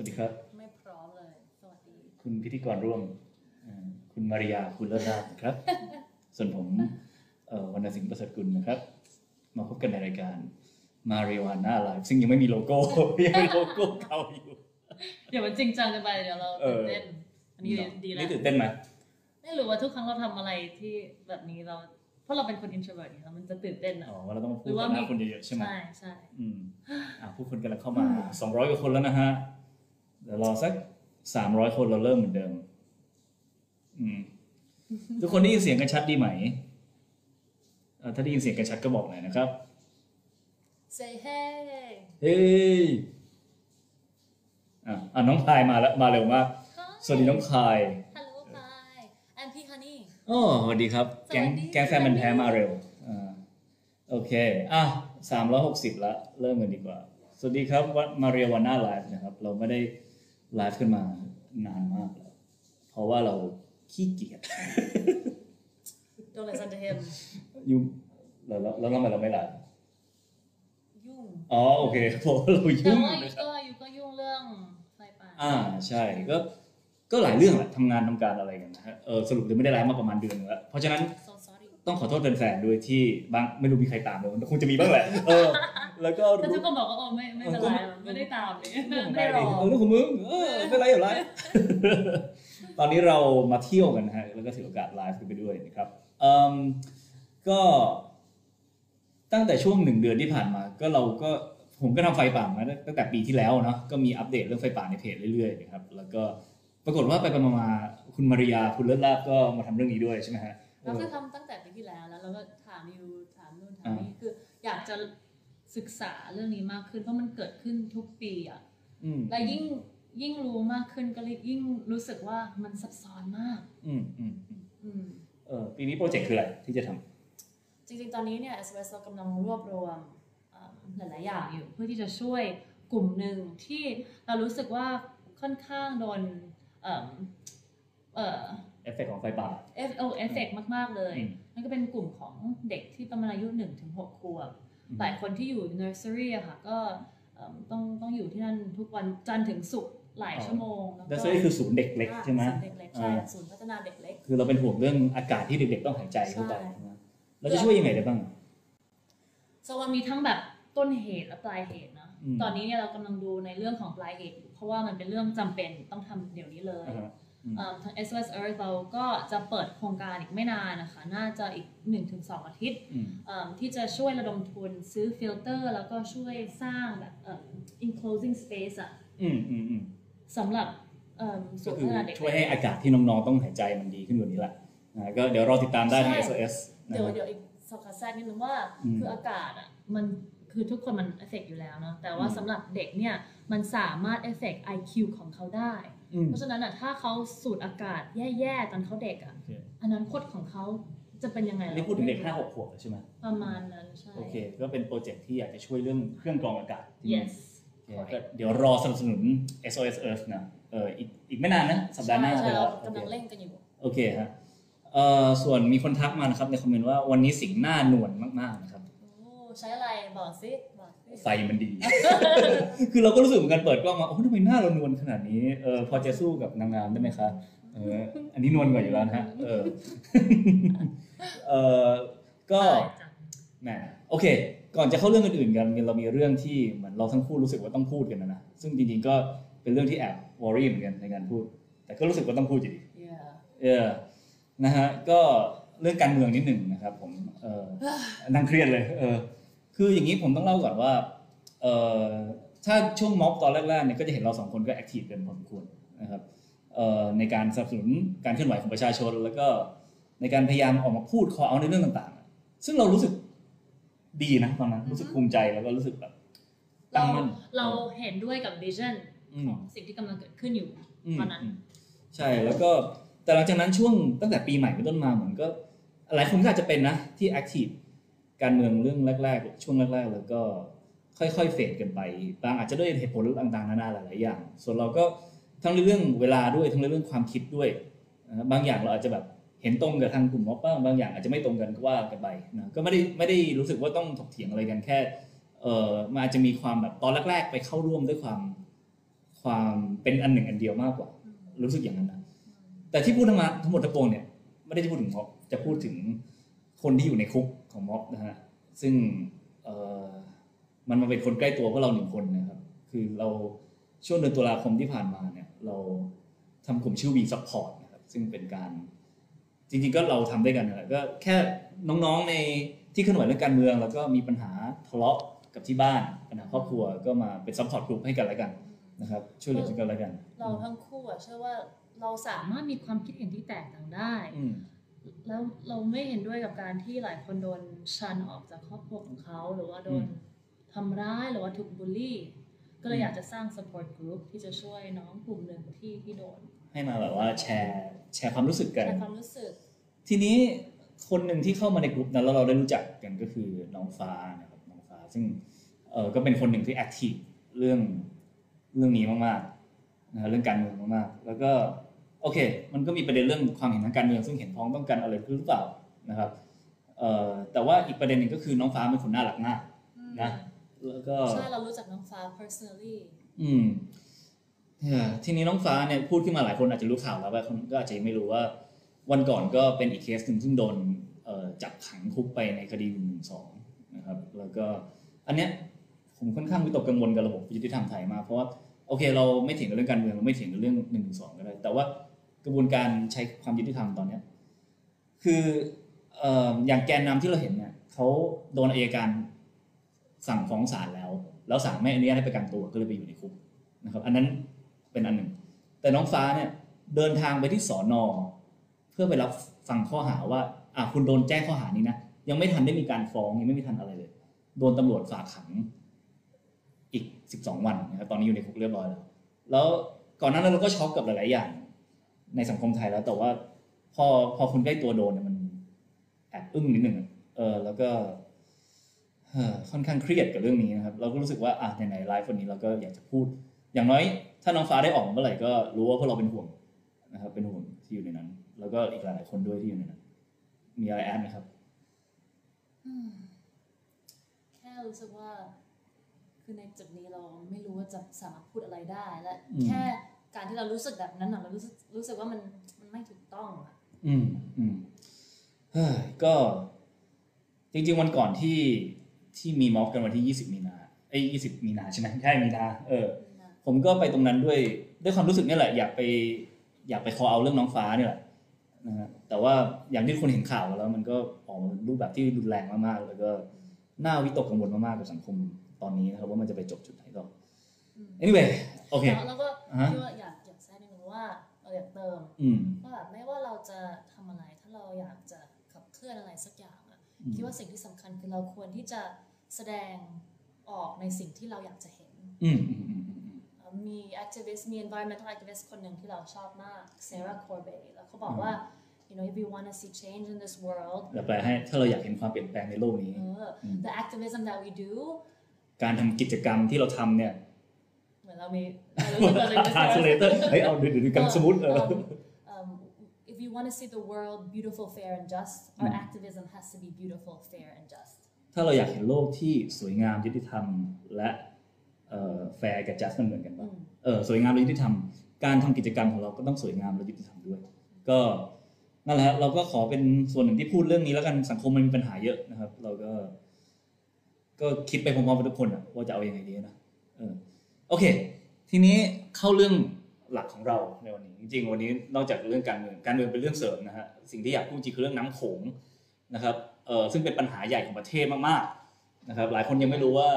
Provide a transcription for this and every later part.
วัสดีครับ ไม่พร้อมเลย สวัสดี คุณพิธีกรร่วมอ่าคุณมาริยา คุณเลิศราชนะครับ ส่วนผมเอ่อวรรณสิงห์ประเสริฐกุลนะครับ มาพบกันในรายการมาริวาน่าไลฟ์ซึ่งยังไม่มีโลโก้ยังมีโลโก้เขาอยู่ เดี๋ยวมันจริงจังกันไปเดี๋ยวเราเออตื่นเต้น อันนี้ดีแล้วนี่ตื่นเต้นไหมไม่รู้ว่าทุกครั้งเราทำอะไรที่แบบนี้เรา เพราะเราเป็นคน introvert เนี่ยมันจะตื่นเต้นอะอ๋อว่าเราต้องพูหรืดอว่ากับหมีน้าคนเยอะๆใช่ไหมใช่ใช่อืมอ่าผู้คนกำลังเข้ามา 200กว่าคนแล้วนะฮะเดี๋ยวรอสัก300คนเราเริ่มเหมือนเดิม อืม ทุกคนได้ยินเสียงกันชัดดีไหมเอ่อถ้าได้ยินเสียงกันชัดก็บอกหน่อยนะครับ say hey เฮ้ยอะอะน้องพายมาแล้วมาเร็วมาก สวัสดีน้องพาย hello hi I'm P Honey อ๋อสวัสดีครับ แก๊งสวัสดี แก๊งแฟนมันธุ์แท้มาเร็วอ่าโอเค อะสามร้อยหกสิบละ เริ่มกันดีกว่า สวัสดีครับวัดมาเรียวาน่าไลฟ์นะครับ เราไม่ได้ ไลฟ์ขึ้นมานานมากแล้วเพราะว่าเราขี้เกียจ don't listen to him ยุ่งแล้วแล้วแล้วทำไมเราไม่ไลฟ์ยุ่งอ๋อโอเคเพราะว่าเราแต่ยุ่งว่านะยูครับก็ยูก็ยุ่งเรื่องไฟป่าอ่าใช่ก็ก็หลายเรื่องแหละทำงานทำการอะไรกันนะฮะเออสรุปเลยไม่ได้ไลฟ์มาประมาณเดือนนึงแล้วเพราะฉะนั้น so sorry ต้องขอโทษแฟนๆด้วยที่บางไม่รู้มีใครตามเลยคงจะมีบ้างแหละ เออ แล้วก็แต่รู้ทุกคนบอกว่าโอ้ไม่ไม่เป็นไรไม่ได้ตามนี่ไม่ได้รอเออเรื่องของมึงเออไม่เป็นไรอยู่ไรตอนนี้เรามาเที่ยวกันนะฮะแล้วก็ถือโอกาสไลฟ์กันไปด้วยนะครับเอืมก็ตั้งแต่ช่วงหนึ่งเดือนที่ผ่านมา ก็เราก็ผมก็ทำไฟป่ามาตั้งแต่ปีที่แล้วเนาะก็มีอัปเดตเรื่องไฟป่าในเพจเรื่อยๆนะครับแล้วก็ปรากฏว่าไปไปมาๆคุณมาริยาคุณเลิศลาบก็มาทำเรื่องนี้ด้วยใช่ไหมฮะเราเคยทำตั้งแต่ปีที่แล้วแล้วเราก็ถามยูถามนู่นถามนี่คืออยากจะ ศึกษาเรื่องนี้มากขึ้น เพราะมันเกิดขึ้นทุกปีอะอืมและยิ่งยิ่งรู้มากขึ้นก็เลยยิ่งรู้สึกว่ามันซับซ้อนมาก อืมอืมอืมอืมเออปีนี้โปรเจกต์คืออะไรที่จะทำจริงๆ ตอนนี้เนี่ย s อ s เรากำลังรวบรวมเอิ่มหลายๆอย่างอยู่ เพื่อที่จะช่วยกลุ่มหนึ่งที่เรารู้สึกว่าค่อนข้างโดนเอ่อเอ่อเอฟเฟกต์ของไฟป่า F O effect มาก ๆ เลยอืมนั่นก็เป็นกลุ่มของเด็กที่ประมาณอายุ1ถึง6ขวบอืม หลายคนที่อยู่ nursery อะค่ะก็เอิ่มต้องต้องอยู่ที่นั่นทุกวันจันทร์ถึงศุกร์หลายชั่วโมงแล้วดัก็ซนี่คือศูนย์เด็กเล็กใช่ไหมศูนย์เด็กเล็กใช่อ่าศูนย์พัฒนาเด็กเล็ก คือเราเป็นห่วงเรื่องอากาศที่เด็กๆต้องหายใจเข้าไปใช่ใช่ไหมเราจะช่วยยังไงได้บ้าง so มันมีทั้งแบบต้นเหตุและปลายเหตุนะอืมตอนนี้เนี่ยเรากำลังดูในเรื่องของปลายเหตุอยู่เพราะว่ามันเป็นเรื่องจำเป็นต้องทำเดี๋ยวนี้เลย อ่าฮะอืมเอิ่มทาง SOS Earth เราก็จะเปิดโครงการอีกไม่นานนะคะ น่าจะอีก 1-2 อาทิตย์อืมเอิ่มที่จะช่วยระดมทุนซื้อฟิลเตอร์ แล้วก็ช่วยสร้างแบบเอิ่ม enclosing space อะอืมอืมอืมสำหรับเอิ่มก็คือศูนย์พัอฒนาเด็กช่วยให้อากาศที่น้อง ๆ ต้องหายใจมันดีขึ้นกว่านี้แหละนะก็เดี๋ยวรอติดตามได้ทาง SOS นะเดี๋ยวครับเดี๋ยวอีกสกแทรกนิดนึงว่าอืมคืออากาศอะมัน คือทุกคนมัน affect อยู่แล้วเนาะแต่ว่าอืมสำหรับเด็กเนี่ยมันสามารถเอฟเฟก IQ ของเขาได้อืมเพราะฉะนั้นอะถ้าเขาสูดอากาศแย่ๆตอนเขาเด็กอะโอเคอนาคตของเขาจะเป็นยังไงนี่พูดถึงเด็กห้าหกขวบใช่ไหมประมาณนั้นใช่โอเค ก็เป็นโปรเจกต์ที่อยากจะช่วยเรื่องเครื่องกรองอากาศที่นี่ yes โอเคก็เดี๋ยวรอสนับสนุน SOS Earth นะเอออีกอีกไม่นานนะ สัปดาห์หน้าใช่ไปใช่แล้เราวโอกำลังเคเร่งกันอยู่ โอเคฮะเอ่อส่วนมีคนทักมานะครับในคอมเมนต์ว่าวันนี้สิงหน้าหนวลมากๆนะครับโอ้ ใช้อะไรบอกสิบอกสิไฟมันดี คือเราก็รู้สึกเหมือนกันเปิดกล้องมาโอ้ทำไมหน้าเรานวลขนาดนี้เออพอจะสู้กับนางงามได้ไหมคะเอออันนี้นวลกว่าอยู่แล้วนะฮะเออเออก็ได้จ้ะแหมโอเค ก่อนจะเข้าเรื่องอื่นๆกันเรามีเรื่องที่เหมือนเราทั้งคู่รู้สึกว่าต้องพูดกันนะนะซึ่งจริงๆก็เป็นเรื่องที่แอบวอรี่เหมือนกันในการพูด แต่ก็รู้สึกว่าต้องพูดอยู่ดี yeah เออนะฮะก็เรื่องการเมืองนิดหนึ่งนะครับผมเออนั่งเครียดเลย เออ คืออย่างนี้ผมต้องเล่าก่อนว่าเออถ้าช่วงม็อบตอนแรกๆเนี่ยก็จะเห็นเราสองคนก็แอคทีฟกันพอสมควรนะครับเอ่อในการสนับสนุนการเคลื่อนไหวของประชาชน แล้วก็ในการพยายามออกมาพูดคอเอาในเรื่องต่างๆ ซึ่งเรารู้สึกดีนะตอนนั้นรู้สึกภูมิใจแล้วก็รู้สึกแบบตั้เรางมั่นเราเห็นด้วยกับ vision อืขมองสิ่งที่กำลังเกิดขึ้นอยู่อืมตอนนั้นอืมใช่แล้วก็แต่หลังจากนั้นช่วงตั้งแต่ปีใหม่เป็นต้นมาเหมือนก็หลายคนก็อาจจะเป็นนะที่แอคทีฟ การเมืองเรื่องแรก ๆ ช่วงแรก ๆ แล้วก็ค่อยๆเฟดกันไปบางอาจจะด้วยเหตุผลต่างๆนานาหลายๆอย่าง ส่วนเราก็ทั้งเรื่องเวลาด้วยทั้งเรื่องความคิดด้วยบางอย่างเราอาจจะแบบเห็นตรงกับทางกลุ่มม็อบบ้างบางอย่างอาจจะไม่ตรงกันก็ว่ากันไปนะก็ไม่ได้ไม่ได้รู้สึกว่าต้องถกเถียงอะไรกันแค่เออมันอาจจะมีความแบบตอนแรก ๆ ไปเข้าร่วมด้วยความความเป็นอันหนึ่งอันเดียวมากกว่า รู้สึกอย่างนั้นนะแต่ที่พูดทั้งมาทั้งหมดทั้งปวงเนี่ยไม่ได้จะพูดถึงม็อบจะพูดถึงคนที่อยู่ในคุก ของม็อบนะฮะซึ่งเอ่อมันมาเป็นคนใกล้ตัวพวกเราหนึ่งคนนะครับ คือเราช่วงเดือนตุลาคมที่ผ่านมาเนี่ยเราทำกลุ่มชื่อ V Support นะครับซึ่งเป็นการจริงๆก็เราทำด้วยกันนะก็แค่น้องๆในที่เคลื่อนไหวเรื่องการเมือง แล้วก็มีปัญหาทะเลาะกับที่บ้านปัญหาครอบครัวก็มาเป็น support กลุ่มให้กันและกันนะครับช่วยเหลือซึ่งกันและกัน เราทั้งคู่อะเชื่อว่าเราสามารถมีความคิดเห็นที่แตกต่างได้อืม แล้วเราไม่เห็นด้วยกับการที่หลายคนโดน shun ออกจากครอบครัวของเขาหรือว่าโดนอืมทำร้ายหรือว่าถูกบูลลี่ ก็เลยอืมอยากจะสร้าง support group ที่จะช่วยน้องกลุ่มหนึ่งที่ที่โดน ให้มาแบบว่าแชร์แชร์ความรู้สึกกันแชร์ความรู้สึก ทีนี้คนหนึ่งที่เข้ามาในกลุ่มนั้นแล้วเราได้รู้จักกันก็คือน้องฟ้านะครับน้องฟ้า ซึ่งเออก็เป็นคนหนึ่งที่แอคทีฟเรื่องเรื่องนี้มากๆนะฮะเรื่องการเมืองมากๆ แล้วก็ โอเค มันก็มีประเด็นเรื่องความเห็นทางการเมืองซึ่งเห็นพ้องต้องกันอะไรหรือเปล่านะครับเอ่อแต่ว่าอีกประเด็นหนึ่งก็คือน้องฟ้าเป็นคนน่ารักมากนะแล้วก็ใช่เรารู้จักน้องฟ้า personally อืมเอ่อทีนี้น้องฟ้าเนี่ยพูดขึ้นมาหลายคนอาจจะรู้ข่าวแล้วบางคนก็อาจจะยังไม่รู้ว่า วันก่อนก็เป็นอีกเคสหนึ่งซึ่งโดนเอ่อจับขังคุกไปในคดีหนึ่งหนึ่งสองนะครับ แล้วก็อันเนี้ยผมค่อนข้างวิตกกังวลกับระบบยุติธรรมไทยมากเพราะว่าโอเค เราไม่เถียงกันเรื่องการเมืองเราไม่เถียงกันเรื่องหนึ่งหนึ่งสองก็ได้ แต่ว่า กระบวนการใช้ความยุติธรรมตอนเนี้ยคือออย่างแกนนำที่เราเห็นเนี่ยเขาโดนอัยการสั่งฟ้องศาลแล้ว แล้วศาลไม่อนุญาตให้ประกันตัวก็เลยไปอยู่ในคุกนะครับ อันนั้นเป็นอันหนึ่ง แต่น้องฟ้าเนี่ยเดินทางไปที่สอนอเพื่อไปรับฟังข้อหาว่าอะคุณโดนแจ้งข้อหานี้นะยังไม่ทันได้มีการฟ้องยังไม่มีทันอะไรเลย โดนตำรวจฝากขังอีก 12 วันนะครับตอนนี้อยู่ในคุกเรียบร้อยแล้วแล้วก่อนหน้านั้นเราก็ช็อกกับหลายๆอย่าง ในสังคมไทยแล้ว แต่ว่าพอพอคนใกล้ตัวโดนเนี่ยมันแอบอึ้งนิดหนึ่งอะเออ แล้วก็เอ่อค่อนข้างเครียดกับเรื่องนี้นะครับ เราก็รู้สึกว่าอะไหนๆไลฟ์วันนี้เราก็อยากจะพูด อย่างน้อย ถ้าน้องฟ้าได้ออกมาเมื่อไหร่ก็รู้ว่าพวกเราเป็นห่วงนะครับ เป็นห่วงที่อยู่ในนั้น แล้วก็อีกหลายๆคนด้วยที่อยู่ในนั้น มีอะไรแอดไหมครับอืมแค่รู้สึกว่า คือในจุดนี้เราไม่รู้ว่าจะสามารถพูดอะไรได้และอืมแค่ การที่เรารู้สึกแบบนั้นน่ะเรารู้สึกรู้สึกว่ามันมันไม่ถูกต้องอะอืมอืมเฮ้ยก็ จริง ๆ วันก่อนที่ที่มีม็อบกันวันที่20มีนาเอ้ย20มีนาใช่ไหมใช่มีนาเออนะผมก็ไปตรงนั้นด้วยด้วยความรู้สึกนี่แหละ อยากไปอยากไปคอเอาเรื่องน้องฟ้าเนี่ยแหละนะฮะแต่ว่าอย่างที่คนเห็นข่าวแล้ว มันก็ออกมารูปแบบที่รุนแรงมากๆแล้วก็น่าวิตกกังวลมากๆกับสังคมตอนนี้นะครับว่ามันจะไปจบจุดไหนต่ออืม anyway โอเคแล้วแล้วก็อ่าฮะที่ว่าอยากอยากแทรกนิดนึงว่าเราอยากเติมอืมว่าแบบไม่ว่าเราจะทำอะไรถ้าเราอยากจะขับเคลื่อนอะไรสักอย่างอะอืมคิดว่าสิ่งที่สำคัญคือเราควรที่จะแสดงออกในสิ่งที่เราอยากจะเห็นอืมอืมอืมอืมเอ่อมี activist มี environmental activist คนหนึ่งที่เราชอบมาก Sarah Corbett แล้วเขาบอกว่า you know if you want to see change in this world เดี๋ยวแปลให้ถ้าเราอยากเห็นความเปลี่ยนแปลงในโลกนี้เอออม the activism that we do การทำกิจกรรมที่เราทำเนี่ยเห มือนเรามีเรารู้สึกว่าเรา translator เฮ้ยเอาเดี๋ยวเดี๋ยวกันสมมติเออ um, um, if you want to see the world beautiful, fair, and just, our อืม activism has to be beautiful, fair, and just. ถ้าเราอยากเห็นโลกที่สวยงามยุติธรรมและเอ่อแฟร์กับจัสมันเหมือนกันอืป่ะมเออสวยงามและยุติธรรม การทำกิจกรรมของเราก็ต้องสวยงามและยุติธรรมด้วย ก็นั่นแหละฮะเราก็ขอเป็นส่วนหนึ่งที่พูดเรื่องนี้แล้วกันสังคมมันมีปัญหาเยอะนะครับ เราก็ ก็คิดไปพร้อมๆกันทุกคนอะว่าจะเอาอยัางไงดีนะเออ โอเค ทีนี้เข้าเรื่องหลักของเราในวันนี้ จริงๆ วันนี้นอกจากเรื่องการเมืองการเมืองเป็นเรื่องเสริมนะฮะสิ่งที่อยากพูดจริงคือเรื่องน้ำโขงนะครับเออซึ่งเป็นปัญหาใหญ่ของประเทศมากๆนะครับ หลายคนยังไม่รู้ว่า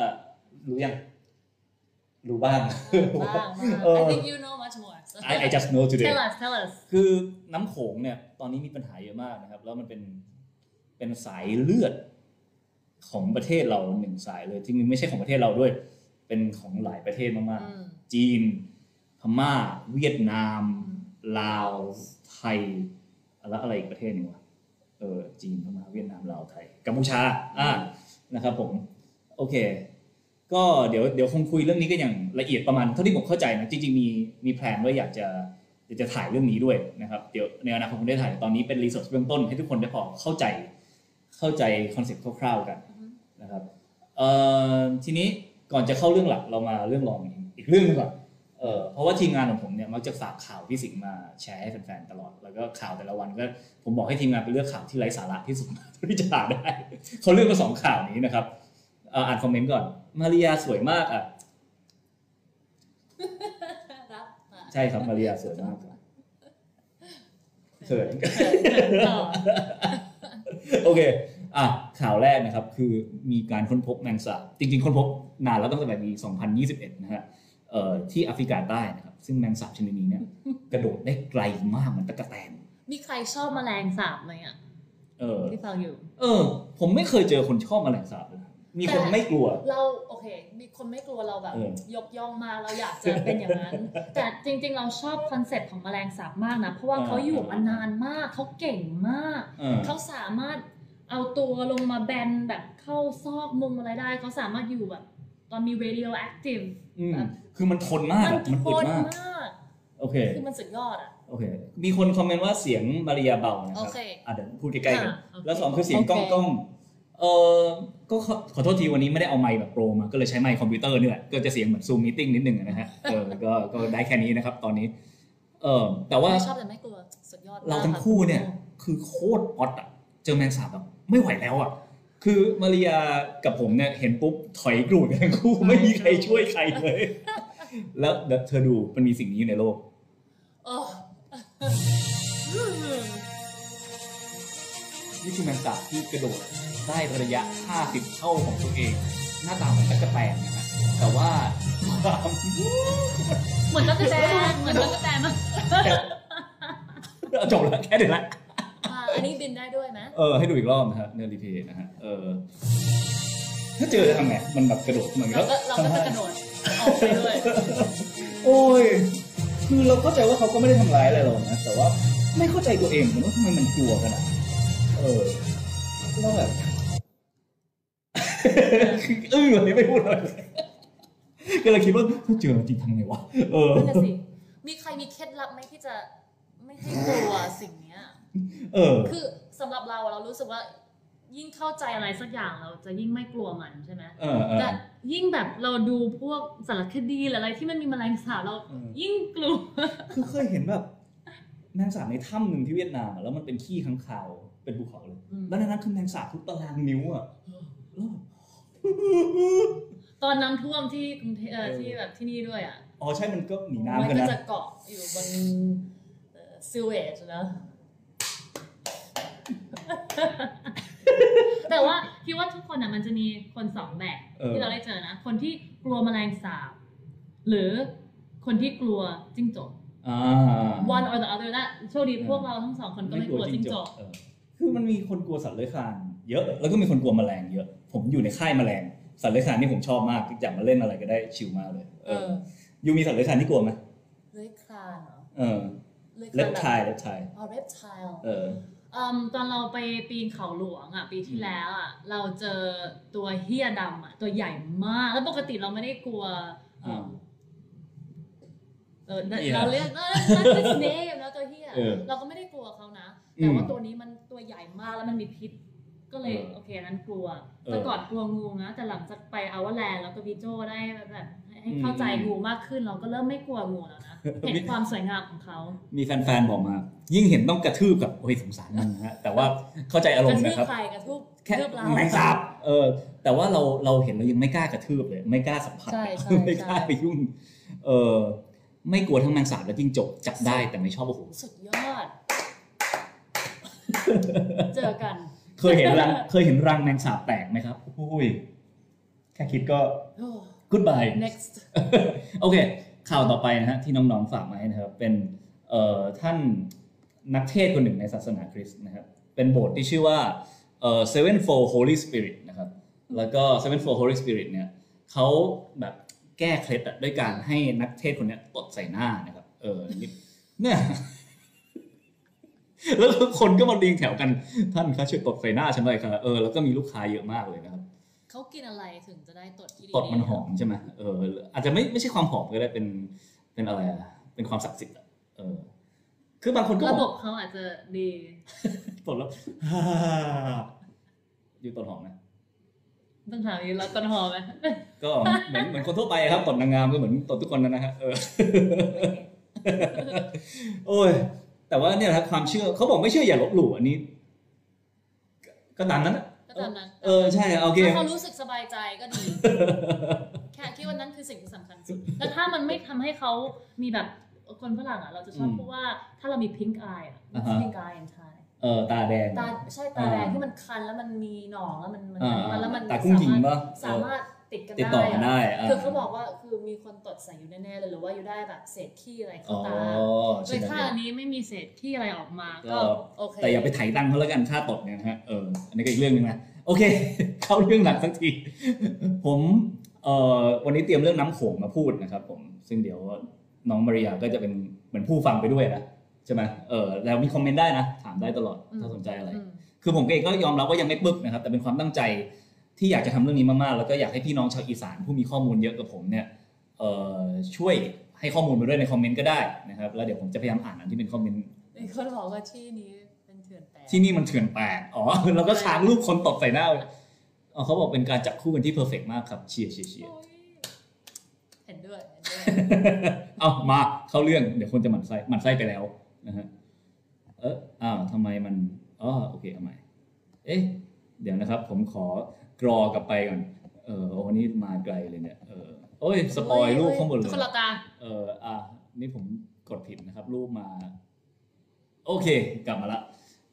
รู้ยังรู้บ้างบ้างเออ I think you know much more. So. I I just know today tell us, tell us. คือน้ำโขงเนี่ยตอนนี้มีปัญหาเยอะมากนะครับ แล้วมันเป็นเป็นสายเลือดของประเทศเราหนึ่งสายเลยที่ไม่ใช่ของประเทศเราด้วย เป็นของหลายประเทศมากอืมๆจีน พม่า เวียดนามอืมลาว ไทย แล้วอะไรอีกประเทศหนึ่งวะ เออ จีน พม่า เวียดนาม ลาว ไทย กัมพูชา อ่า นะครับผม โอเค ก็เดี๋ยวเดี๋ยวคงคุยเรื่องนี้กันอย่างละเอียดประมาณเท่าที่ผมเข้าใจนะ จริงๆ มีมี plan ว่าอยากจะอยากจะถ่ายเรื่องนี้ด้วยนะครับ เดี๋ยวในอนาคตคงได้ถ่าย ตอนนี้เป็น research เบื้องต้นให้ทุกคนได้พอเข้าใจ เข้าใจ concept คร่าวๆกันอือฮึนะครับ เอ่อ ทีนี้ ก่อนจะเข้าเรื่องหลักเรามาเรื่องรองอีกเรื่องหนึ่งก่อนเออเพราะว่าทีมงานของผมเนี่ยมักจะฝากข่าวพี่สิงห์มาแชร์ให้แฟนๆตลอด แล้วก็ข่าวแต่ละวันก็ผมบอกให้ทีมงานไปเลือกข่าวที่ไร้สาระที่สุดเท่าที่จะหาได้เขาเลือกมาสองข่าวนี้นะครับเอ่ออ่านคอมเมนต์ก่อน มาริยาสวยมากอะรับอะใช่ครับมาริยาสวยมากครับเขินต่อโอเค อะข่าวแรกนะครับ คือมีการค้นพบแมงสาบจริง ๆ ค้นพบนานแล้วตั้งแต่ปี 2021 นะฮะเอ่อที่แอฟริกาใต้นะครับซึ่งแมงสาบชนิดนี้เนี่ยกระโดดได้ไกลมากเหมือนตั๊กแตนมีใครชอบแมลงสาบไหมอะเออที่ฟังอยู่ เออ ผมไม่เคยเจอคนชอบแมลงสาบเลยมีคนแต่ไม่กลัว เราโอเค มีคนไม่กลัวเราแบบเออยกย่องมากเราอยากจะเป็นอย่างนั้น แต่จริง ๆ เราชอบ concept ของแมลงสาบมากนะ เพราะว่าเขาอยู่มานานมากเขาเก่งมากเออเขาสามารถเอาตัวลงมาแบนแบบเข้าซอกมุมอะไรได้เขาสามารถอยู่แบบ ตอนมี radioactive อืมแบบคือมันทนมากมันอะมันทอึดนมากมากโอเคคือมันสุดยอดอะโอเค มีคนคอมเมนต์ว่าเสียงมาริยาเบานะครัโอเคอะเดี๋ยวพูดใกล้ๆกันอะโอเคแล้วสองคือเสียงกล้องโอเคกล้องเออก็ขอขอโทษที่วันนี้ไม่ได้เอาไมค์แบบ pro มาก็เลยใช้ไมค์คอมพิวเตอร์นี่แหละก็จะเสียงเหมือน Zoom meeting นิดนึงนะฮะเออก็ก็ได้แค่นี้นะครับตอนนี้ เออแต่ว่าไม่ชอบแต่ไม่กลัวสุดยอดมากเราทั้งคู่เนี่ย คือโคตรออดอะเจอแมงสาบแบบไม่ไหวแล้วอะ คือมาริยากับผมเนี่ยเห็นปุ๊บถอยกรูดกันทั้งคู่ไม่มีใครช่วยใครเลย แล้วเดี๋ยวเธอดูมันมีสิ่งนี้อยู่ในโลกโอ้นี่คือแมงสาบที่กระโดดได้ระยะ 50 เท่าของตัวเอง หน้าตาเหมือนตะกะแตนนะฮะแต่ว่าความเหมือนตั๊กแตนเหมือนตั๊กแตนมากจบแล้วแค่เดี๋ยวละ อ่าอันนี้บินได้ด้วยไหมเออให้ดูอีกรอบนะฮะเนื้อรีเพย์นะฮะเออถ้าเจอจะทำไงมันแบบกระโดดเหมือนเราก็ก็เราก็จะกระโดดออกไปด้วยโอ้ยคือเราเข้าใจว่าเขาก็ไม่ได้ทำร้ายอะไรเรานะแต่ว่าไม่เข้าใจตัวเองเหมือนว่าทำไมมันกลัวขนาดนั้นเออแล้วแบบคืออึ้งวันนี้ไม่พูดเลยก็เลยคิดว่าถ้าเจอจริงทำไงวะเออนั่นน่ะสิมีใครมีเคล็ดลับไหมที่จะไม่ให้กลัวสิ่ง เนี้ยเออ คือสำหรับเราอะเรารู้สึกว่า ยิ่งเข้าใจอะไรสักอย่างเราจะยิ่งไม่กลัวมันใช่ไหมเออเออแต่ยิ่งแบบเราดูพวกสารคดีหรืออะไรที่มันมีแมลงสาบเราเออยิ่งกลัว คือเคยเห็นแบบแมงสาบในถ้ำหนึ่งที่เวียดนามอะแล้วมันเป็นขี้ค้างคาวเป็นภูเขาเลยอืมแล้วในนั้นคือแมงสาบทุกตารางนิ้วอะแล้วแบบตอนน้ำท่วมที่กรุงเทพเอ่อเออที่แบบที่นี่ด้วยอะ อ๋อใช่มันก็หนีมันน้ำกันก็นะจะเกาะอยู่บนซิลเวจนะ แต่ว่าคิดว่าทุกคนอะมันจะมีคนสองแบบเออที่เราได้เจอนะ คนที่กลัวแมลงสาบ หรือคนที่กลัวจิ้งจกอ่า one or the other และโชคดีพวกเราทั้งสองคนก็ไม่กลัวจิ้งจกเออคือมันมีคนกลัวสัตว์เลื้อยคลานเยอะแล้วก็มีคนกลัวแมลงเยอะ ผมอยู่ในค่ายแมลงสัตว์เลื้อยคลานนี่ผมชอบมากอยากมาเล่นอะไรก็ได้ชิลมากเลย เอเอออยูมีสัตว์เลื้อยคลานที่กลัวไหมเลื้อยคลานเหรอเออเลื้อยคเล็ลาบนแบบทายเล็บทายอ๋อเรปไทลเออ อืมตอนเราไปปีนเขาหลวงอะปีที่แล้วอะเราเจอตัวเฮียดำอะตัวใหญ่มาก แล้วปกติเราไม่ได้กลัวเอ่อเออเหี้ยเราเรียกเออ that's his name แล้วตัวเฮียเออเราก็ไม่ได้กลัวเขานะอืมแต่ว่าตัวนี้มันตัวใหญ่มากแล้วมันมีพิษ ก็เลยเออโอเคนั้นกลัวเออแต่ก่อนกลัวงูนะแต่หลังจากไปอาวแลนด์แล้วก็พี่โจได้แบบให้อืมเข้าใจงูมากขึ้นเราก็เริ่มไม่กลัวงูแล้วนะเห็นความสวยงามของเขา มีแฟนๆบอกมา ยิ่งเห็นต้องกระทืบกับโอ้ยสงสารมันนะฮะแต่ว่าเข้าใจอารกมระณ์ทืบนะครับใครกระทืบแค่ทืบเราแมงสาบเออแต่ว่าเราเราเห็นเรายังไม่กล้ากระทืบเลย ไม่กล้าสัมผัสใช่ใช่ไม่กล้าใช่ไปยุ่งเออไม่กลัวทั้งแมงสาบและจิ้งจกจับได้แต่ไม่ชอบโอ้โหสุดยอด เจอกัน เคยเห็นรังเคยเห็นรังแมงสาบแตกไหมครับโอ้ยแค่คิดก็โอ้ goodbye next โอเค ข่าวต่อไปนะฮะที่น้องๆฝากมาให้นะครับ เป็นเอ่อท่านนักเทศน์คนหนึ่งในศาสนาคริสต์นะครับ เป็นโบสถ์ที่ชื่อว่าเอ่อ Sevenfold Holy Spirit นะครับ แล้วก็ Sevenfold Holy Spirit เนี่ยเขาแบบแก้เคล็ดอะด้วยการให้นักเทศน์คนเนี้ยตดใส่หน้านะครับ เออเนี่ย แล้วคนก็มาเรียงแถวกันท่านคะช่วยตดใส่หน้าฉันหน่อยค่ะเออแล้วก็มีลูกค้าเยอะมากเลยนะครับเขากินอะไรถึงจะได้ตดที่ดีตดมันหอมใช่ไหมเอออาจจะไม่ไม่ใช่ความหอมก็ได้เป็นเป็นอะไรอะเป็นความศักดิ์สิทธิ์อะเออ คือบางคนก็ระบบอกบเขาอาจจะดีตดแล้วอยู่ตดหอมไหมต้องถามอีกแล้วต้นหอมไหมก็เหมือนเหมือนคนทั่วไปครับตดนางงามก็เหมือนตดทุกคนนะนะฮะเออโอ้ย แต่ว่าเนี่ยนะครับความเชื่อเขาบอกไม่เชื่ออย่าลบหลู่อันนี้ ก็ตามนั้นอะก็ตามนั้น เออใช่โอเคถ้าเขารู้สึกสบายใจก็ดี แค่คิดว่านั้นคือสิ่งที่สำคัญสุดแล้วถ้ามันไม่ทำให้เขามีแบบคนฝรั่งอะ เราจะชอบอืมพูดว่าถ้าเรามี pink eye อะอ่าฮะ pink eye in Thai เออตาแดงตาใช่ตาแดงอ่าที่มันคันแล้วมันมีหนองแล้วมันมันอ่ามันแล้วมันตากุ้งยิงปะสามารถ ติดกันติดต่อได้กันอะได้อ่าคือเขาบอกว่าคือมีคนตดใส่อยู่แน่ๆเลยหรือว่าอยู่ได้แบบเศษขี้อะไรอ๋เข้าอตาใช่โดยไหมถ้าอันนี้ไม่มีเศษขี้อะไรออกมาก็ก็โอเคแต่อย่าไปไถตังค์เขาแล้วกันค่าตดเนี่ยนะฮะเอออันนี้ก็อีกเรื่องหนึงนะโอเค เข้าเรื่องหลักสักที ผมเอ่อวันนี้เตรียมเรื่องน้ำโขงมาพูดนะครับ ผมซึ่งเดี๋ยวน้องมาริยาก็จะเป็นเหมือนผู้ฟังไปด้วยนะใช่ไหมเออแล้วมีคอมเมนต์ได้นะ ถามได้ตลอดถ้าสนใจอะไรอืมคือผมเองก็ยอมรับว่ายังไม่ปึ้กนะครับ แต่เป็นความตั้งใจ ที่อยากจะทำเรื่องนี้มากๆ แล้วก็อยากให้พี่น้องชาวอีสานผู้มีข้อมูลเยอะกับผมเนี่ยเอ่อช่วยให้ข้อมูลมาด้วยในคอมเมนต์ก็ได้นะครับ แล้วเดี๋ยวผมจะพยายามอ่านอันที่เป็นคอมเมนต์มีคนบอกว่าที่นี้เป็นเถื่อนแตกที่นี่มันเถื่อนแปดอ๋อแล้วก็ค้างรูปคนตบใส่หน้าเลยอ๋อเขาบอกเป็นการจับคู่กันที่ perfect มากครับเชียร์เชียร์เชียร์โอ้ยเห็นด้วยเห็นด้วยเอามาเข้าเรื่องเดี๋ยวคนจะหมั่นไส้หมั่นไส้ไปแล้วนะฮะเอออ้าวทำไมมันอ๋อโอเคเอาใหม่เอ๊ะเดี๋ยวนะครับ ผมขอ กรอกลับไปก่อน เออโอ้นี่มาไกลเลยเนี่ย เออโอ้ยสปอยรูปข้างบนเลทุกยคนหลับตาเอออะนี่ผมกดผิดนะครับ รูปมา โอเค กลับมาละ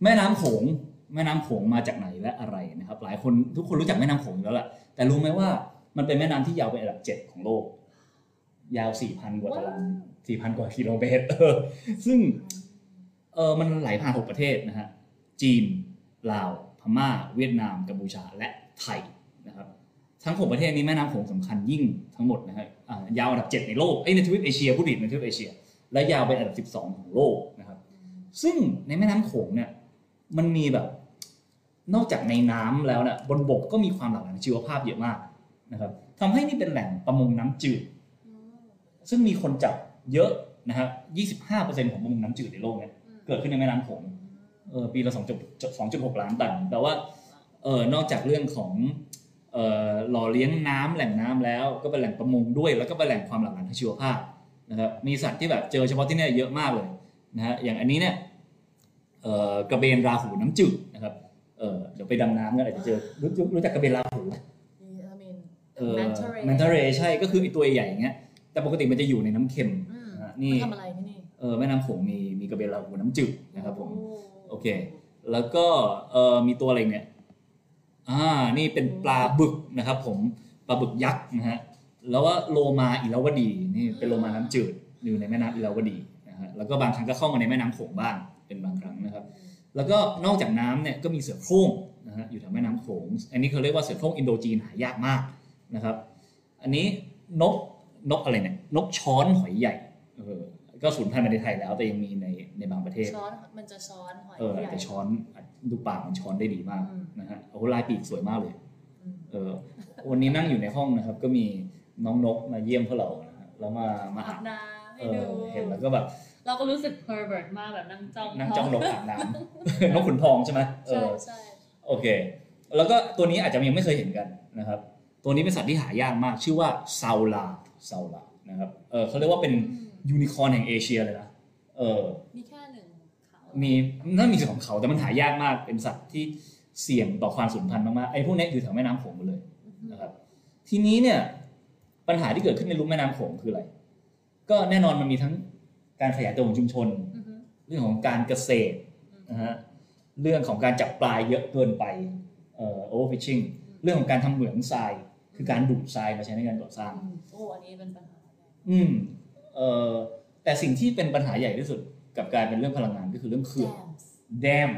แม่น้ำโขง แม่น้ำโขงมาจากไหนและอะไรนะครับ หลายคนทุกคนรู้จักแม่น้ำโขงอยู่แล้วแหละแต่รู้ไหมว่ามันเป็นแม่น้ำที่ยาวเป็นอันดับเจ็ดของโลก ยาวสี่พันกว่าตารางสี่พันกว่ากิโลเมตรเออซึ่งเออมันไหลผ่านหกประเทศนะฮะจีนลาว พม่า เวียดนามกัมพูชา และ ไทยนะครับทั้งหกประเทศนี้แม่น้ำโขงสำคัญยิ่งทั้งหมดนะฮะอ่ายาวอันดับเจ็ดในโลกเอ้ยในทวีปเอเชียผู้ผิดในทวีปเอเชีย และยาวเป็นอันดับสิบสองของโลกนะครับ ซึ่งในแม่น้ำโขงเนี่ยมันมีแบบนอกจากในน้ำแล้วเนี่ยบนบกก็มีความหลากหลายชีวภาพเยอะมากนะครับทำให้นี่เป็นแหล่งประมงน้ำจืด ซึ่งมีคนจับเยอะนะฮะ25%ของประมงน้ำจืดในโลกเนี่ยเกิดขึ้นในแม่น้ำโขงเออปีละ2.6ล้านตันแต่ว่า เออนอกจากเรื่องของเอ่อหล่อเลี้ยงน้ำแหล่งน้ำแล้ว ก็เป็นแหล่งประมงด้วย แล้วก็เป็นแหล่งความหลากหลายทางชีวภาพนะครับมีสัตว์ที่แบบเจอเฉพาะที่เนี่ยเยอะมากเลยนะฮะอย่างอันนี้เนี่ยเอ่อกระเบนราหูน้ำจืดนะครับเออเดี๋ยวไปดำน้ำกันอาจจะเจอรู้รู้จักกระเบนราหูไหมมีอามินเออ Manta ray แมนทาเรใช่ก็คือไอตัวใหญ่อย่างเงี้ยแต่ปกติมันจะอยู่ในน้ำเค็มอืมนะฮะนี่ทำอะไรที่นี่เออแม่น้ำโขงมีมีกระเบนลาหูน้ำจืดนะครับผมโอ้โอเค แล้วก็เออมีตัวอะไรเนี่ย อ่านี่เป็นปลาบึกนะครับ ผมปลาบึกยักษ์นะฮะแล้วว่าโลมาอิราวดีนี่เป็นโลมาน้ำจืดอยู่ในแม่น้ำอิราวดีนะฮะแล้วก็บางครั้งก็เข้ามาในแม่น้ำโขงบ้างเป็นบางครั้งนะครับ แล้วก็นอกจากน้ำเนี่ยก็มีเสือโคร่งนะฮะอยู่แถวแม่น้ำโขง อันนี้เขาเรียกว่าเสือโคร่งอินโดจีนหายากมากนะครับ อันนี้นกนกอะไรเนี่ยนกช้อนหอยใหญ่เออก็สูญพันธุ์มาในไทยแล้วแต่ยังมีใน ในบางประเทศช้อนมันจะช้อนหอยเออใหญ่แต่ช้อนดูปากมันช้อนได้ดีมากอืมนะฮะโอ้โหลายปีกสวยมากเลยอืมเออวันนี้นั่งอยู่ในห้องนะครับ ก็มีน้องนกมาเยี่ยมพวกเรานะฮะแล้วมามาอาอาบบน้ำให้เอดูอเห็นแล้วก็แบบเราก็รู้สึก pervert มากแบบนั่งจ้องนั่งจ้องนกอาบน้ำนกขุนทองใช่ไหมเอใช่อใช่โอเค แล้วก็ตัวนี้อาจจะยังไม่เคยเห็นกันนะครับ ตัวนี้เป็นสัตว์ที่หายากมาก ชื่อว่าซาลาซาลานะครับเออเขาเรียกว่าเป็นยูนิคอร์นแห่งเอเชียเลยนะ เออ มีแค่หนึ่งเขามีน่ามีส่วนของเขาแต่มันหายากมากเป็นสัตว์ที่เสี่ยงต่อความสูญพันธุ์มากๆไอ้พวกเนี้ยอยู่แถวแม่น้ำโขงหมดเลยอือฮึนะครับ ทีนี้เนี่ย ปัญหาที่เกิดขึ้นในลุ่มแม่น้ำโขงคืออะไร ก็แน่นอนมันมีทั้งการขยายตัวของชุมชนอือฮึเรื่องของการเกษตรนะฮะเรื่องของการจับปลาเยอะเกินไปเอ่อ overfishing เรื่องของการทำเหมืองทราย คือการดูดทรายมาใช้ในการก่อสร้างอืมโอ้อันนี้เป็นปัญหาใหญ่อืมเอ่อ แต่สิ่งที่เป็นปัญหาใหญ่ที่สุดกับการเป็นเรื่องพลังงานก็คือเรื่องเขื่อน Dams dam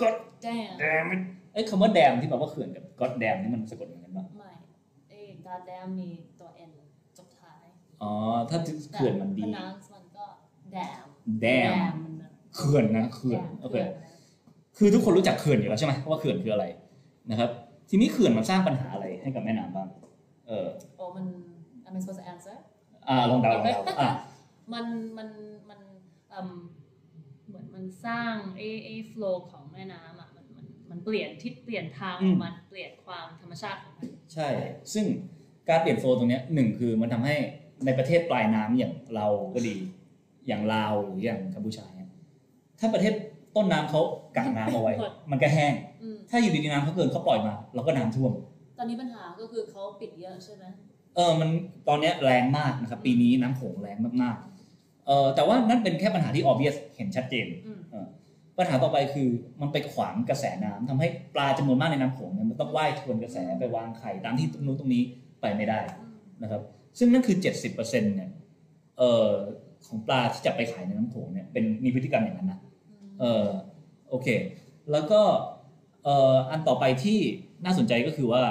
god Dam damn it เอ้ยคำว่า dam ที่แปลว่าเขื่อนกับ god dam นี่มันสะกดเหมือนกันปะไม่เอ้กาแดมมีตัว N จบท้ายอ๋อถ้าเขื่อนมันดีแต่ pronounce มันก็ dam dam dam มันนะเขื่อนนะเขื่อน dam โอเคขื่นนะคือทุกคนรู้จักเขื่อนอยู่แล้วใช่ไหมว่าเขื่อนคืออะไรนะครับ ทีนี้เขื่อนมันสร้างปัญหาอะไรให้กับแม่น้ำบ้างเออโอ้มัน am I supposed to answer อ่าลองเดาลองเดาอ่า มันมันมันเอิ่มเหมือนมันสร้างไอ้ไอ้ flow ของแม่น้ำอะมันมันมันเปลี่ยนทิศเปลี่ยนทางอืขมองมันเปลี่ยนความธรรมชาติของมันใช่ ซึ่งการเปลี่ยนโฟลว์ตรงเนี้ยหนึ่งคือมันทำให้ในประเทศปลายน้ำอย่างเราก็ดี อย่างลาวหรืออย่างกัมพูชาเนี่ยถ้าประเทศต้นน้ำเขากักน้ำเอาไว้ มันก็แห้งอืมถ้าอยู่ดีๆน้ำเขาเกินเขาปล่อยมา เราก็น้ำท่วม ตอนนี้ปัญหาก็คือเขาปิดเยอะใช่ไหมเออมันตอนเนี้ยแรงมากนะครับ ปีนี้น้ำโขงแรงมากๆ เออแต่ว่านั่นเป็นแค่ปัญหาที่ obvious เห็นชัดเจนอืมเออปัญหาต่อไปคือมันไปขวางกระแสน้ำทำให้ปลาจำนวนมากในน้ำโขงเนี่ยมันต้องว่ายทวนกระแสไปวางไข่ตามที่ตรงนู้นตรงนี้ไปไม่ได้อืมนะครับ ซึ่งนั่นคือ 70%เนี่ยเอ่อของปลาที่จะไปขายในน้ำโขงเนี่ยเป็นมีพฤติกรรมอย่างนั้นนะเออโอเค แล้วก็เอ่ออันต่อไปที่น่าสนใจก็คือว่า